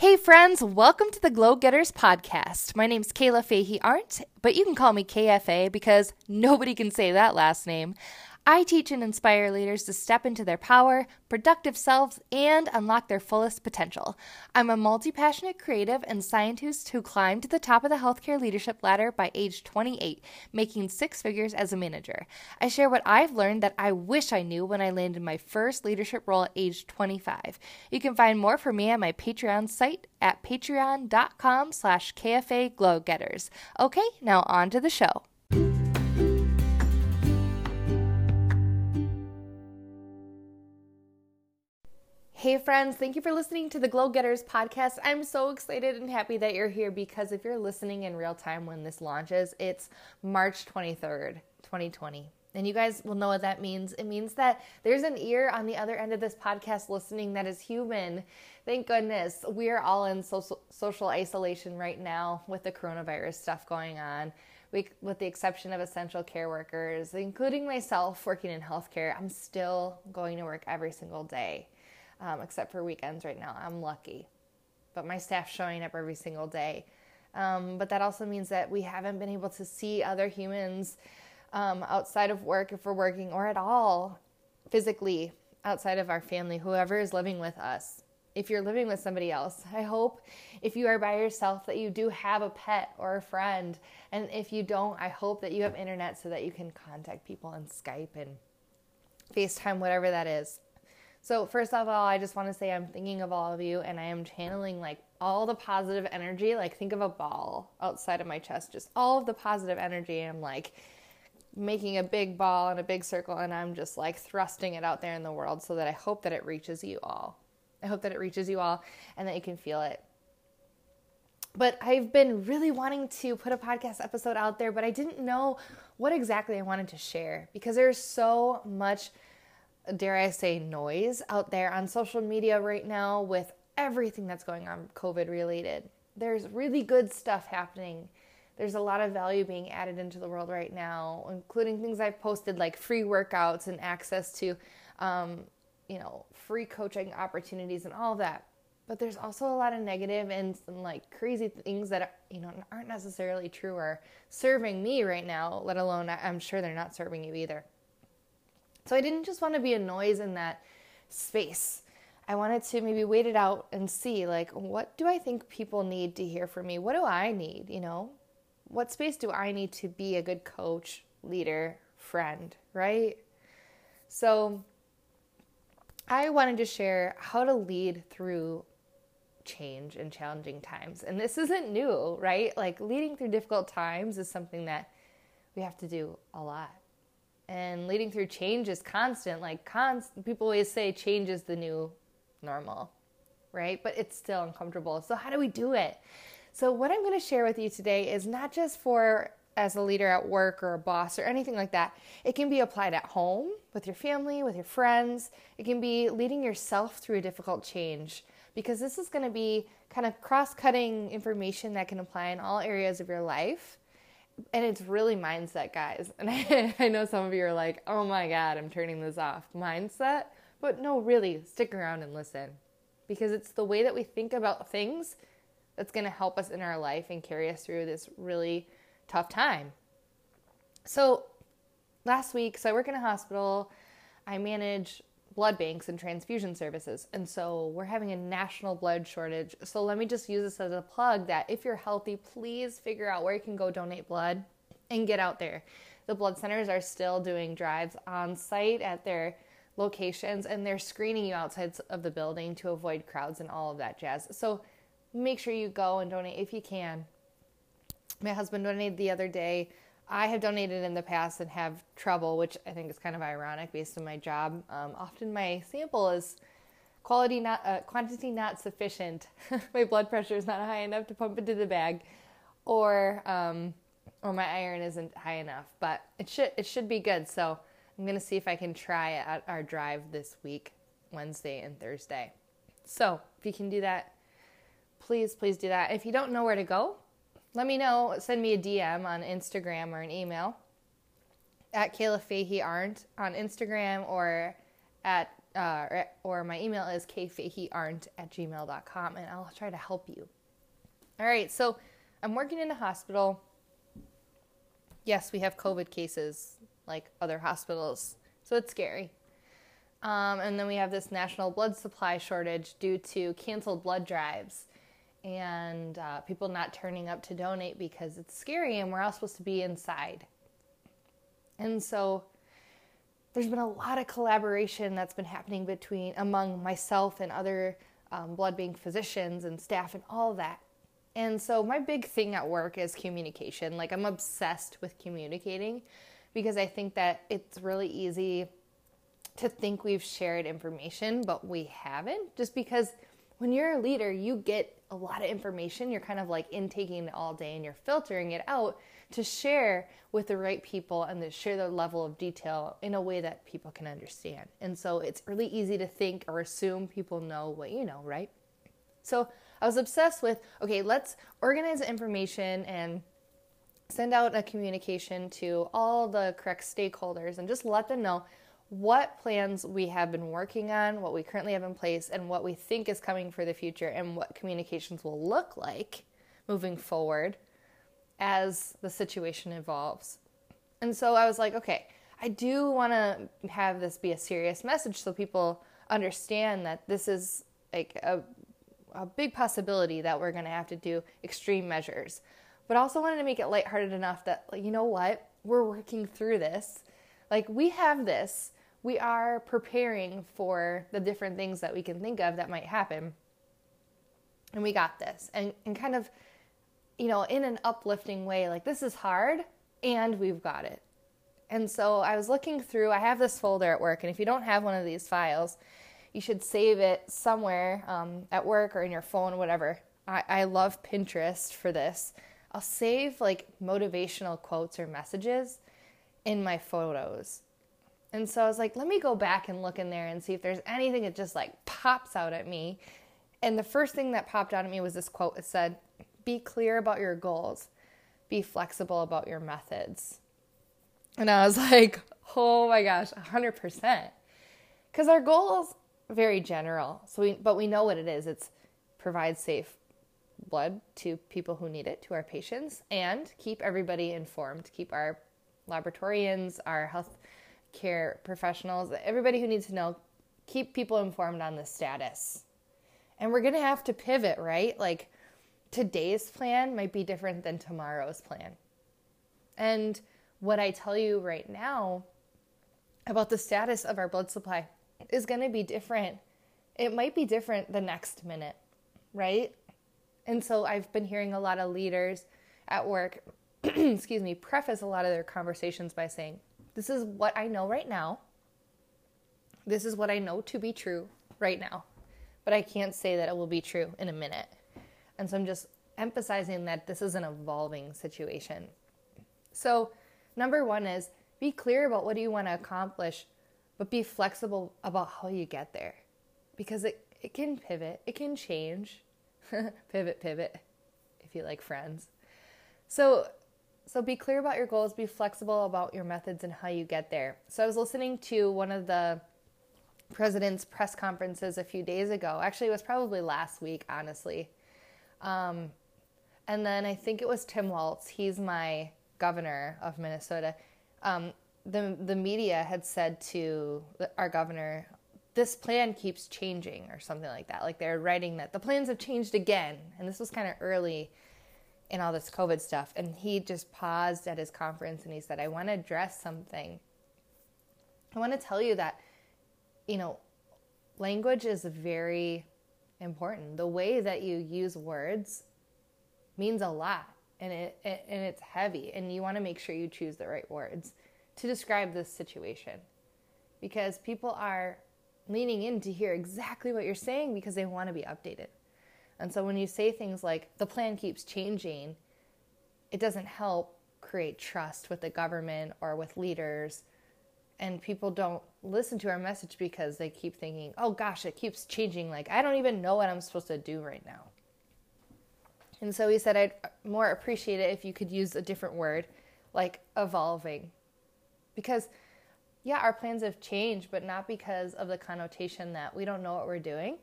Hey, friends, welcome to the Glow Getters podcast. My name's Kayla Fahey Arndt, but you can call me KFA because nobody can say that last name. I teach and inspire leaders to step into their power, productive selves, and unlock their fullest potential. I'm a multi passionate creative and scientist who climbed to the top of the healthcare leadership ladder by age 28, making six figures as a manager. I share what I've learned that I wish I knew when I landed my first leadership role at age 25. You can find more from me on my Patreon site at patreon.com slash KFA Glowgetters. Okay, now on to the show. Hey, friends, thank you for listening to the Glow Getters podcast. I'm so excited and happy that you're here because if you're listening in real time when this launches, it's March 23rd, 2020. And you guys will know what that means. It means that there's an ear on the other end of this podcast listening that is human. Thank goodness. We are all in social, social isolation right now with the coronavirus stuff going on. We, with the exception of essential care workers, including myself working in healthcare, I'm still going to work every single day um, except for weekends right now. I'm lucky. But my staff's showing up every single day. Um, but that also means that we haven't been able to see other humans um, outside of work if we're working or at all physically outside of our family, whoever is living with us. If you're living with somebody else, I hope if you are by yourself that you do have a pet or a friend. And if you don't, I hope that you have internet so that you can contact people on Skype and FaceTime, whatever that is. So, first of all, I just want to say I'm thinking of all of you and I am channeling like all the positive energy. Like, think of a ball outside of my chest, just all of the positive energy. I'm like making a big ball and a big circle and I'm just like thrusting it out there in the world so that I hope that it reaches you all. I hope that it reaches you all and that you can feel it. But I've been really wanting to put a podcast episode out there, but I didn't know what exactly I wanted to share because there's so much dare I say, noise out there on social media right now with everything that's going on COVID related. There's really good stuff happening. There's a lot of value being added into the world right now, including things I've posted like free workouts and access to, um, you know, free coaching opportunities and all that. But there's also a lot of negative and some like crazy things that you know aren't necessarily true or serving me right now. Let alone I'm sure they're not serving you either. So I didn't just want to be a noise in that space. I wanted to maybe wait it out and see like what do I think people need to hear from me? What do I need, you know? What space do I need to be a good coach, leader, friend, right? So I wanted to share how to lead through change and challenging times. And this isn't new, right? Like leading through difficult times is something that we have to do a lot and leading through change is constant. Like const- people always say change is the new normal right? But it's still uncomfortable. So how do we do it? So what i'm going to share with you today is not just for as a leader at work or a boss or anything like that. It can be applied at home with your family with your friends. It can be leading yourself through a difficult change because this is going to be kind of cross-cutting information that can apply in all areas of your life and it's really mindset, guys. And I, I, know some of you are like, oh my God, I'm turning this off. Mindset? But no, really, stick around and listen because it's the way that we think about things that's going to help us in our life and carry us through this really tough time. So, last week, so I work in a hospital, I manage blood banks and transfusion services. And so we're having a national blood shortage. So let me just use this as a plug that if you're healthy, please figure out where you can go donate blood and get out there. The blood centers are still doing drives on site at their locations and they're screening you outside of the building to avoid crowds and all of that jazz. So make sure you go and donate if you can. My husband donated the other day I have donated in the past and have trouble, which I think is kind of ironic based on my job. Um, often my sample is quality not uh, quantity not sufficient. my blood pressure is not high enough to pump into the bag, or um, or my iron isn't high enough. But it should it should be good. So I'm gonna see if I can try at our drive this week, Wednesday and Thursday. So if you can do that, please please do that. If you don't know where to go, let me know. Send me a DM on Instagram or an email at Kayla Fahey Arndt on Instagram or at uh, or my email is kfaheyarndt at gmail.com and I'll try to help you. All right, so I'm working in a hospital. Yes, we have COVID cases like other hospitals, so it's scary. Um, and then we have this national blood supply shortage due to canceled blood drives and uh, people not turning up to donate because it's scary and we're all supposed to be inside. And so there's been a lot of collaboration that's been happening between among myself and other um, blood bank physicians and staff and all that. And so my big thing at work is communication. Like I'm obsessed with communicating because I think that it's really easy to think we've shared information, but we haven't. Just because when you're a leader, you get a lot of information. You're kind of like intaking it all day and you're filtering it out to share with the right people and to share the level of detail in a way that people can understand. And so it's really easy to think or assume people know what you know, right? So I was obsessed with okay, let's organize the information and send out a communication to all the correct stakeholders and just let them know what plans we have been working on, what we currently have in place, and what we think is coming for the future, and what communications will look like moving forward as the situation evolves. And so I was like, okay, I do want to have this be a serious message so people understand that this is like a, a big possibility that we're going to have to do extreme measures. But also wanted to make it lighthearted enough that, you know what? We're working through this. Like, we have this. We are preparing for the different things that we can think of that might happen. And we got this. And, and kind of you know, in an uplifting way, like this is hard and we've got it. And so I was looking through, I have this folder at work, and if you don't have one of these files, you should save it somewhere um, at work or in your phone, whatever. I, I love Pinterest for this. I'll save like motivational quotes or messages in my photos. And so I was like, let me go back and look in there and see if there's anything that just like pops out at me. And the first thing that popped out at me was this quote. It said, be clear about your goals. Be flexible about your methods. And I was like, oh my gosh, 100%. Because our goal is very general. So we, but we know what it is. It's provide safe blood to people who need it, to our patients, and keep everybody informed. Keep our laboratorians, our health care professionals, everybody who needs to know, keep people informed on the status. And we're going to have to pivot, right? Like today's plan might be different than tomorrow's plan. And what I tell you right now about the status of our blood supply is going to be different. It might be different the next minute, right? And so I've been hearing a lot of leaders at work, excuse me, preface a lot of their conversations by saying, This is what I know right now. This is what I know to be true right now. But I can't say that it will be true in a minute. And so I'm just emphasizing that this is an evolving situation. So, number one is be clear about what do you want to accomplish, but be flexible about how you get there. Because it, it can pivot, it can change. pivot, pivot, if you like friends. So, so be clear about your goals, be flexible about your methods and how you get there. So I was listening to one of the president's press conferences a few days ago. Actually, it was probably last week, honestly. Um, and then I think it was Tim Walz. He's my governor of Minnesota. Um, the the media had said to our governor, "This plan keeps changing," or something like that. Like they're writing that the plans have changed again, and this was kind of early in all this COVID stuff. And he just paused at his conference and he said, "I want to address something. I want to tell you that, you know, language is very important. The way that you use words means a lot and it, it and it's heavy and you want to make sure you choose the right words to describe this situation because people are leaning in to hear exactly what you're saying because they want to be updated. And so when you say things like the plan keeps changing, it doesn't help create trust with the government or with leaders and people don't listen to our message because they keep thinking, oh gosh, it keeps changing. Like, I don't even know what I'm supposed to do right now. And so he said, I'd more appreciate it if you could use a different word, like evolving. Because yeah, our plans have changed, but not because of the connotation that we don't know what we're doing,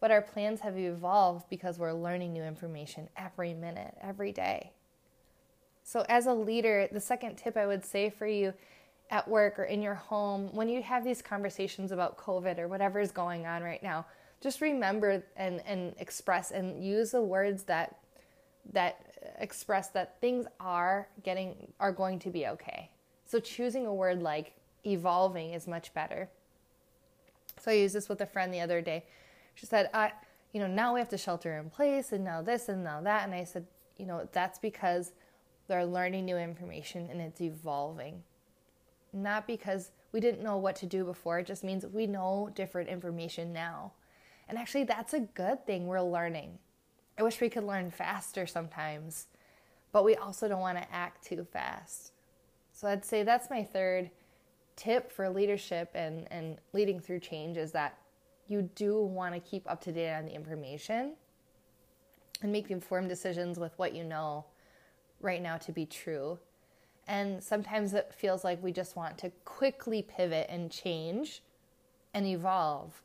but our plans have evolved because we're learning new information every minute, every day. So, as a leader, the second tip I would say for you at work or in your home, when you have these conversations about COVID or whatever is going on right now, just remember and, and express and use the words that that express that things are getting are going to be okay. So choosing a word like evolving is much better. So I used this with a friend the other day. She said, "I, you know, now we have to shelter in place, and now this and now that." And I said, "You know, that's because they're learning new information and it's evolving, not because we didn't know what to do before. It just means we know different information now, and actually, that's a good thing. We're learning." I wish we could learn faster sometimes, but we also don't want to act too fast. So I'd say that's my third tip for leadership and, and leading through change is that you do want to keep up to date on the information and make informed decisions with what you know right now to be true. And sometimes it feels like we just want to quickly pivot and change and evolve.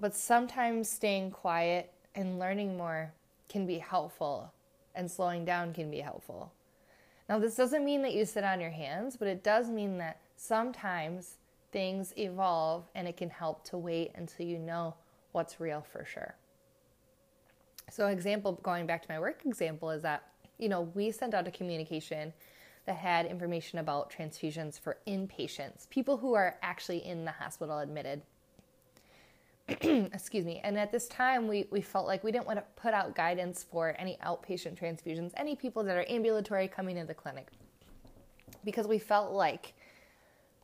But sometimes staying quiet and learning more can be helpful and slowing down can be helpful. Now, this doesn't mean that you sit on your hands, but it does mean that sometimes things evolve and it can help to wait until you know what's real for sure. So, example, going back to my work example, is that, you know, we sent out a communication that had information about transfusions for inpatients, people who are actually in the hospital admitted. excuse me. And at this time, we, we felt like we didn't want to put out guidance for any outpatient transfusions, any people that are ambulatory coming into the clinic, because we felt like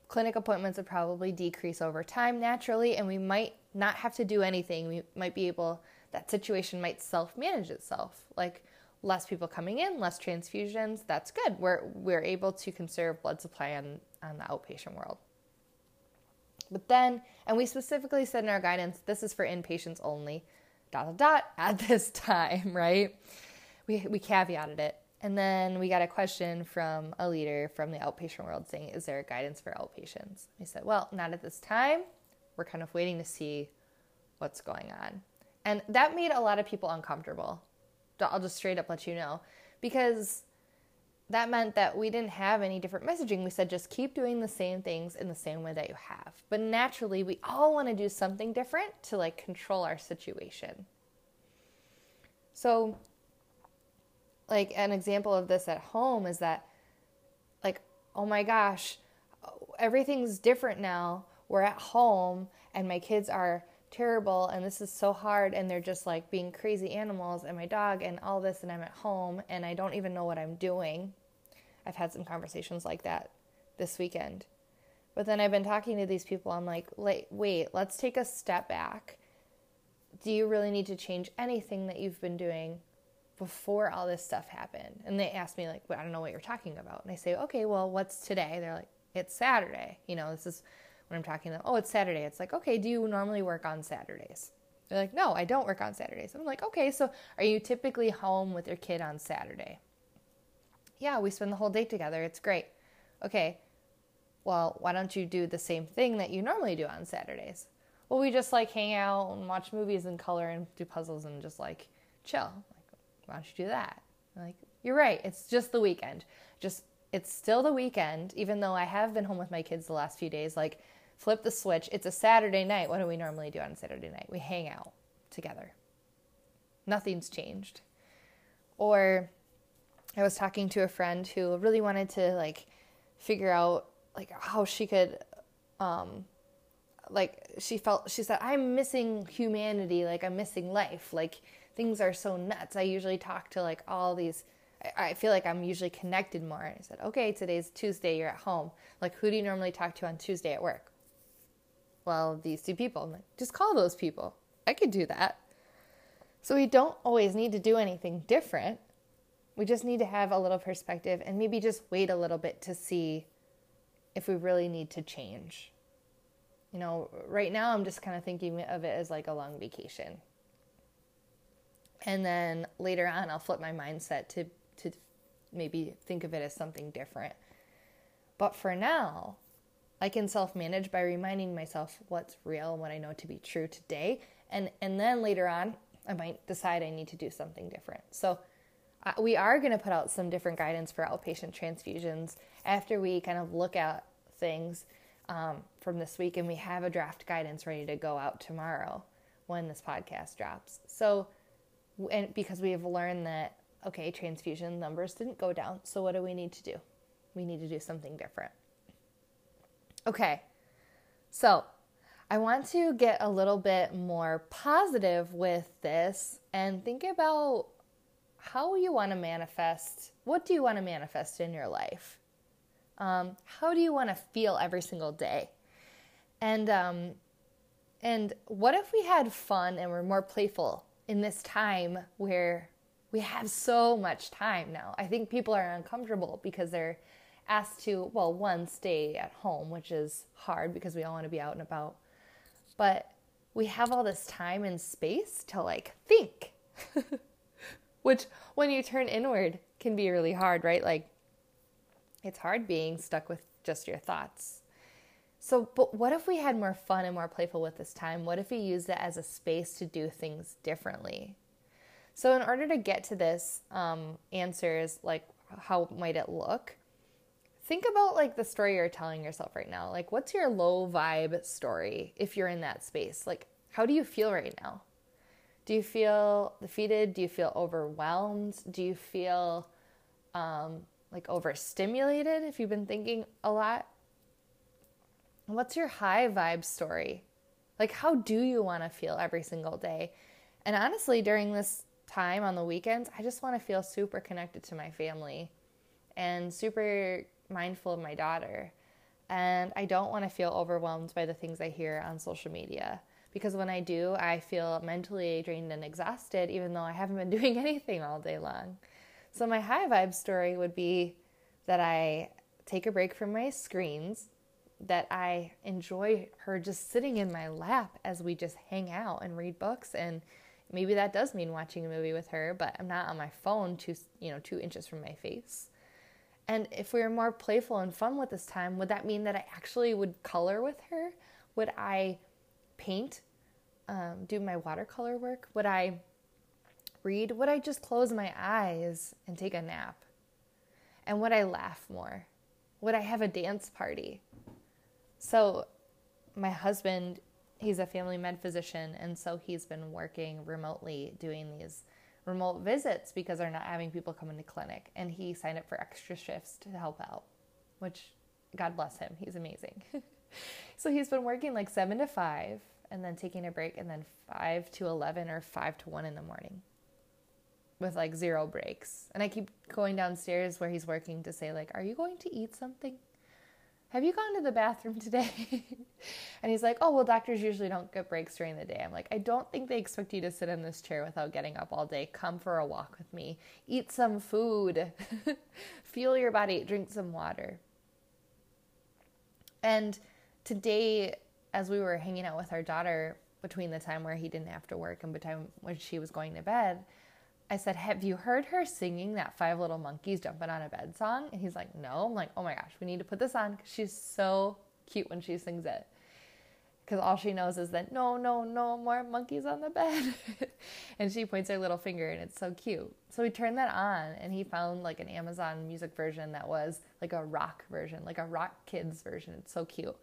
clinic appointments would probably decrease over time naturally, and we might not have to do anything. We might be able, that situation might self manage itself. Like less people coming in, less transfusions, that's good. We're, we're able to conserve blood supply on, on the outpatient world. But then, and we specifically said in our guidance, this is for inpatients only, dot, dot, dot, at this time, right? We, we caveated it. And then we got a question from a leader from the outpatient world saying, Is there guidance for outpatients? I said, Well, not at this time. We're kind of waiting to see what's going on. And that made a lot of people uncomfortable. I'll just straight up let you know. Because that meant that we didn't have any different messaging. We said just keep doing the same things in the same way that you have. But naturally, we all want to do something different to like control our situation. So, like an example of this at home is that, like, oh my gosh, everything's different now. We're at home and my kids are terrible and this is so hard and they're just like being crazy animals and my dog and all this and I'm at home and I don't even know what I'm doing. I've had some conversations like that this weekend. But then I've been talking to these people. I'm like, wait, let's take a step back. Do you really need to change anything that you've been doing before all this stuff happened? And they ask me, like, well, I don't know what you're talking about. And I say, okay, well, what's today? They're like, it's Saturday. You know, this is when I'm talking to them, oh, it's Saturday. It's like, okay, do you normally work on Saturdays? They're like, no, I don't work on Saturdays. I'm like, okay, so are you typically home with your kid on Saturday? Yeah, we spend the whole day together. It's great. Okay, well, why don't you do the same thing that you normally do on Saturdays? Well, we just like hang out and watch movies and color and do puzzles and just like chill. Why don't you do that? I'm like, you're right. It's just the weekend. Just it's still the weekend, even though I have been home with my kids the last few days. Like, flip the switch. It's a Saturday night. What do we normally do on Saturday night? We hang out together. Nothing's changed. Or I was talking to a friend who really wanted to like figure out like how she could um like she felt she said I'm missing humanity, like I'm missing life. Like things are so nuts. I usually talk to like all these I, feel like I'm usually connected more. And I said, okay, today's Tuesday, you're at home. Like, who do you normally talk to on Tuesday at work? well, these two people. I'm like, just call those people. I could do that. So we don't always need to do anything different. We just need to have a little perspective and maybe just wait a little bit to see if we really need to change. You know, right now I'm just kind of thinking of it as like a long vacation. And then later on I'll flip my mindset to to maybe think of it as something different. But for now, I can self manage by reminding myself what's real what I know to be true today. And, and then later on, I might decide I need to do something different. So uh, we are going to put out some different guidance for outpatient transfusions after we kind of look at things um, from this week and we have a draft guidance ready to go out tomorrow when this podcast drops. So, and because we have learned that, okay, transfusion numbers didn't go down. So, what do we need to do? We need to do something different. Okay, so I want to get a little bit more positive with this and think about how you want to manifest. What do you want to manifest in your life? Um, how do you want to feel every single day? And um, and what if we had fun and we're more playful in this time where we have so much time now? I think people are uncomfortable because they're asked to, well, one, stay at home, which is hard because we all want to be out and about. But we have all this time and space to like think, which when you turn inward can be really hard, right? Like it's hard being stuck with just your thoughts. So, but what if we had more fun and more playful with this time? What if we used it as a space to do things differently? So, in order to get to this um, answers, like how might it look? think about like the story you're telling yourself right now. Like, what's your low vibe story if you're in that space? Like, how do you feel right now? Do you feel defeated? Do you feel overwhelmed? Do you feel um, like overstimulated if you've been thinking a lot? What's your high vibe story? Like, how do you want to feel every single day? And honestly, during this time on the weekends, I just want to feel super connected to my family and super mindful of my daughter. And I don't want to feel overwhelmed by the things I hear on social media because when I do, I feel mentally drained and exhausted, even though I haven't been doing anything all day long. So, my high vibe story would be that I take a break from my screens, that I enjoy her just sitting in my lap as we just hang out and read books. And maybe that does mean watching a movie with her, but I'm not on my phone two, you know, two inches from my face. And if we were more playful and fun with this time, would that mean that I actually would color with her? Would I paint, um, do my watercolor work? Would I read? Would I just close my eyes and take a nap? And would I laugh more? Would I have a dance party? So, my husband, he's a family med physician, and so he's been working remotely doing these remote visits because they're not having people come into clinic. And he signed up for extra shifts to help out, which God bless him. He's amazing. so he's been working like seven to five and then taking a break and then five to 11 or five to one in the morning with like zero breaks. And I keep going downstairs where he's working to say, like, are you going to eat something? Have you gone to the bathroom today? and he's like, oh, well, doctors usually don't get breaks during the day. I'm like, I don't think they expect you to sit in this chair without getting up all day. Come for a walk with me, eat some food, feel your body, drink some water. And today, as we were hanging out with our daughter between the time where he didn't have to work and the time when she was going to bed, I said, Have you heard her singing that Five Little Monkeys Jumping on a Bed song? And he's like, No. I'm like, Oh my gosh, we need to put this on because she's so cute when she sings it. Because all she knows is that no, no, no more monkeys on the bed. and she points her little finger and it's so cute. So we turned that on and he found like an Amazon music version that was like a rock version, like a rock kids version. It's so cute.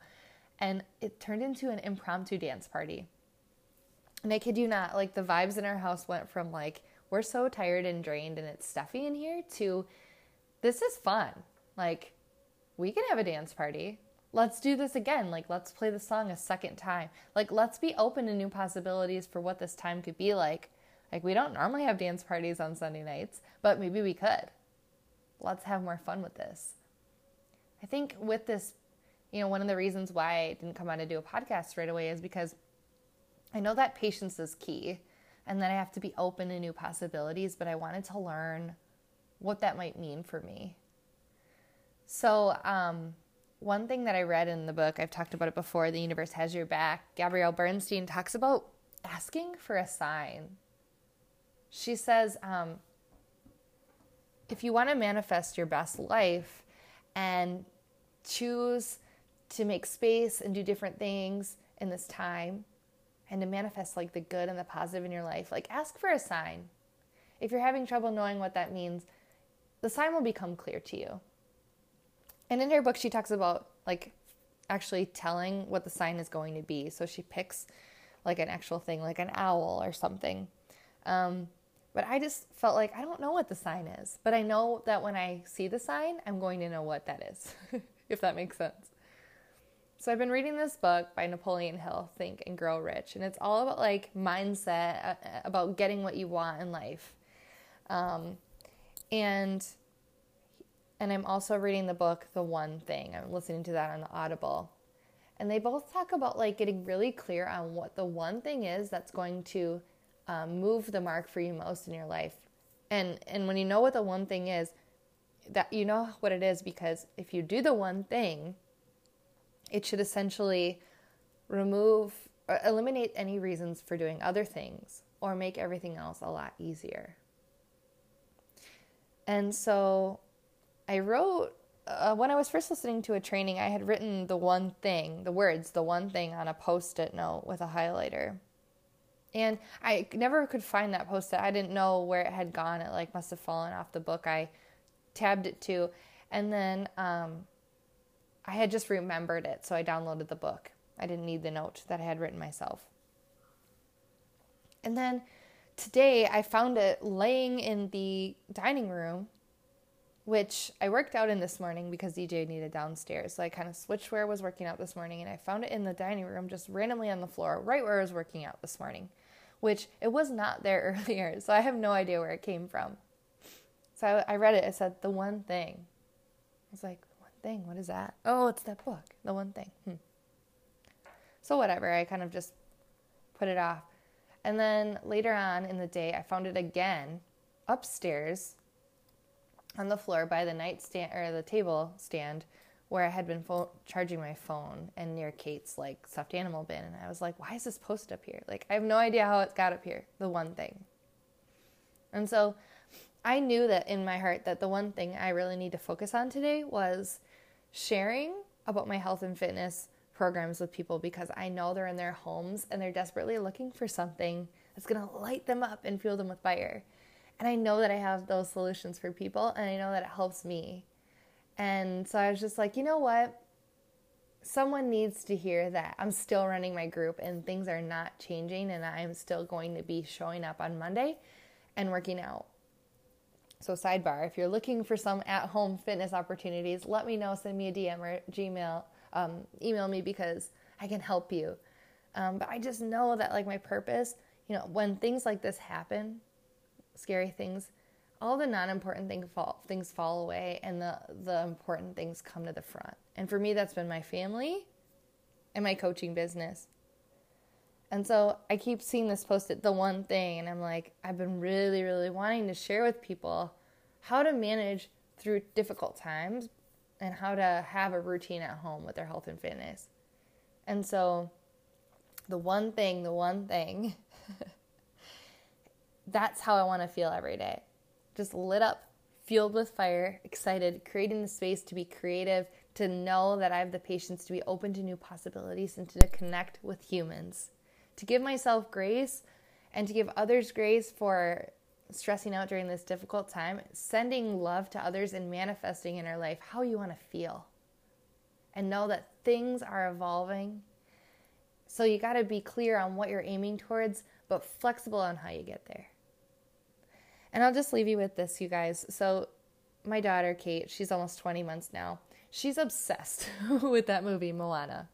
And it turned into an impromptu dance party. And I kid you not, like the vibes in our house went from like, we're so tired and drained and it's stuffy in here to this is fun. Like, we can have a dance party. Let's do this again. Like, let's play the song a second time. Like, let's be open to new possibilities for what this time could be like. Like, we don't normally have dance parties on Sunday nights, but maybe we could. Let's have more fun with this. I think with this, you know, one of the reasons why I didn't come out to do a podcast right away is because I know that patience is key and then I have to be open to new possibilities, but I wanted to learn what that might mean for me. So, um, one thing that I read in the book, I've talked about it before, The Universe Has Your Back, Gabrielle Bernstein talks about asking for a sign. She says, um, if you want to manifest your best life and choose to make space and do different things in this time and to manifest like the good and the positive in your life, like ask for a sign. If you're having trouble knowing what that means, the sign will become clear to you. And in her book, she talks about like actually telling what the sign is going to be. So she picks like an actual thing, like an owl or something. Um, but I just felt like I don't know what the sign is, but I know that when I see the sign, I'm going to know what that is, if that makes sense. So I've been reading this book by Napoleon Hill, Think and Grow Rich, and it's all about like mindset, uh, uh, about getting what you want in life. Um, and and I'm also reading the book The One Thing. I'm listening to that on the Audible. And they both talk about like getting really clear on what the one thing is that's going to um, move the mark for you most in your life. And and when you know what the one thing is, that you know what it is because if you do the one thing, it should essentially remove or eliminate any reasons for doing other things or make everything else a lot easier. And so I wrote uh, when I was first listening to a training, I had written the one thing, the words, the one thing on a post it note with a highlighter. And I never could find that post it. I didn't know where it had gone. It like must have fallen off the book I tabbed it to. And then um, I had just remembered it, so I downloaded the book. I didn't need the note that I had written myself. And then today I found it laying in the dining room which I worked out in this morning because DJ needed downstairs. So I kind of switched where I was working out this morning and I found it in the dining room just randomly on the floor, right where I was working out this morning, which it was not there earlier. So I have no idea where it came from. So I, I read it. It said, The One Thing. I was like, Thing? What is that? Oh, it's that book, The One Thing. Hmm. So whatever. I kind of just put it off. And then later on in the day, I found it again upstairs on the floor by the nightstand or the table stand where I had been fo- charging my phone and near Kate's like stuffed animal bin. And I was like, why is this post up here? Like, I have no idea how it got up here. The one thing. And so I knew that in my heart that the one thing I really need to focus on today was sharing about my health and fitness programs with people because I know they're in their homes and they're desperately looking for something that's going to light them up and fuel them with fire. And I know that I have those solutions for people and I know that it helps me. And so I was just like, you know what? Someone needs to hear that I'm still running my group and things are not changing and I'm still going to be showing up on Monday and working out. So, sidebar, if you're looking for some at home fitness opportunities, let me know. Send me a DM or Gmail, um, email me because I can help you. Um, but I just know that, like, my purpose, you know, when things like this happen, scary things, all the non-important thing fall, things fall away and the the important things come to the front. And for me that's been my family and my coaching business. And so I keep seeing this posted the one thing and I'm like I've been really really wanting to share with people how to manage through difficult times and how to have a routine at home with their health and fitness. And so the one thing, the one thing that's how I want to feel every day. Just lit up, fueled with fire, excited, creating the space to be creative, to know that I have the patience to be open to new possibilities and to connect with humans, to give myself grace and to give others grace for stressing out during this difficult time, sending love to others and manifesting in our life how you want to feel. And know that things are evolving. So you got to be clear on what you're aiming towards, but flexible on how you get there. And I'll just leave you with this, you guys. So, my daughter, Kate, she's almost 20 months now. She's obsessed with that movie, Moana.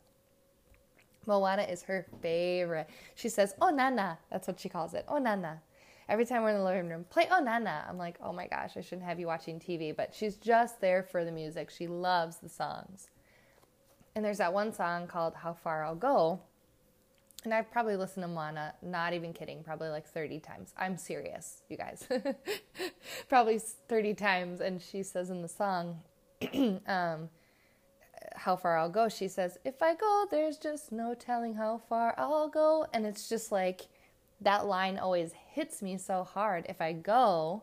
Moana is her favorite. She says, Oh, Nana. That's what she calls it. Oh, Nana. Every time we're in the living room, play Oh, Nana. I'm like, Oh my gosh, I shouldn't have you watching TV. But she's just there for the music. She loves the songs. And there's that one song called How Far I'll Go and I've probably listened to Moana, not even kidding, probably like 30 times. I'm serious, you guys. probably 30 times. And she says in the song, um, How Far I'll Go, she says, If I go, there's just no telling how far I'll go. And it's just like that line always hits me so hard. If I go,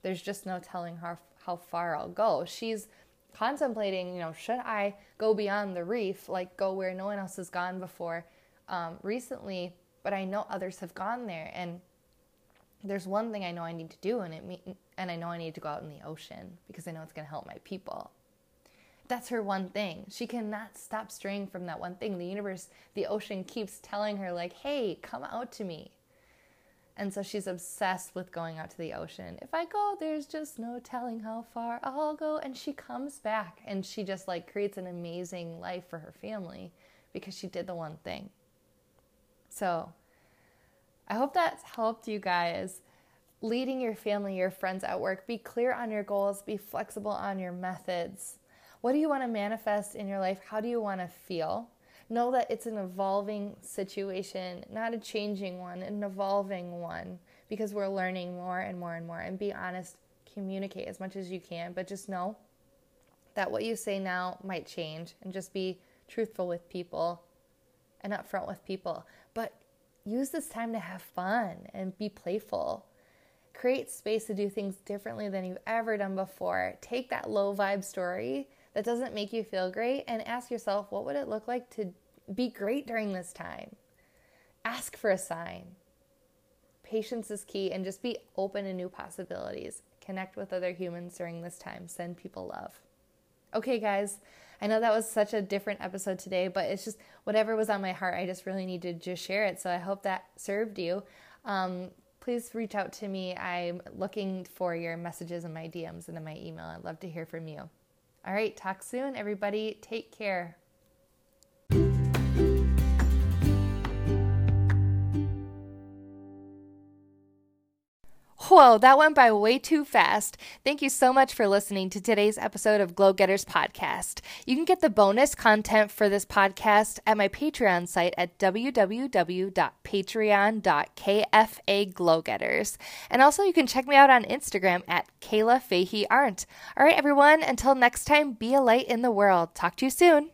there's just no telling how, how far I'll go. She's contemplating, you know, should I go beyond the reef, like go where no one else has gone before um, recently, but I know others have gone there. And there's one thing I know I need to do, and it and I know I need to go out in the ocean because I know it's going to help my people. That's her one thing. She cannot stop straying from that one thing. The universe, the ocean keeps telling her, like, hey, come out to me. And so she's obsessed with going out to the ocean. If I go, there's just no telling how far I'll go. And she comes back and she just like creates an amazing life for her family because she did the one thing. So I hope that's helped you guys. Leading your family, your friends at work, be clear on your goals, be flexible on your methods. What do you want to manifest in your life? How do you want to feel? Know that it's an evolving situation, not a changing one, an evolving one, because we're learning more and more and more. And be honest, communicate as much as you can, but just know that what you say now might change and just be truthful with people and upfront with people. But use this time to have fun and be playful. Create space to do things differently than you've ever done before. Take that low vibe story that doesn't make you feel great and ask yourself, what would it look like to be great during this time? Ask for a sign. Patience is key and just be open to new possibilities. Connect with other humans during this time. Send people love. Okay, guys, I know that was such a different episode today, but it's just whatever was on my heart, I just really needed to just share it. So I hope that served you. Um, please reach out to me. I'm looking for your messages in my DMs and in my email. I'd love to hear from you. All right, talk soon, everybody. Take care. Whoa, that went by way too fast. Thank you so much for listening to today's episode of Glow Getters Podcast. You can get the bonus content for this podcast at my Patreon site at www.patreon.kfaglowgetters. And also, you can check me out on Instagram at Kayla Fahey Arndt. All right, everyone, until next time, be a light in the world. Talk to you soon.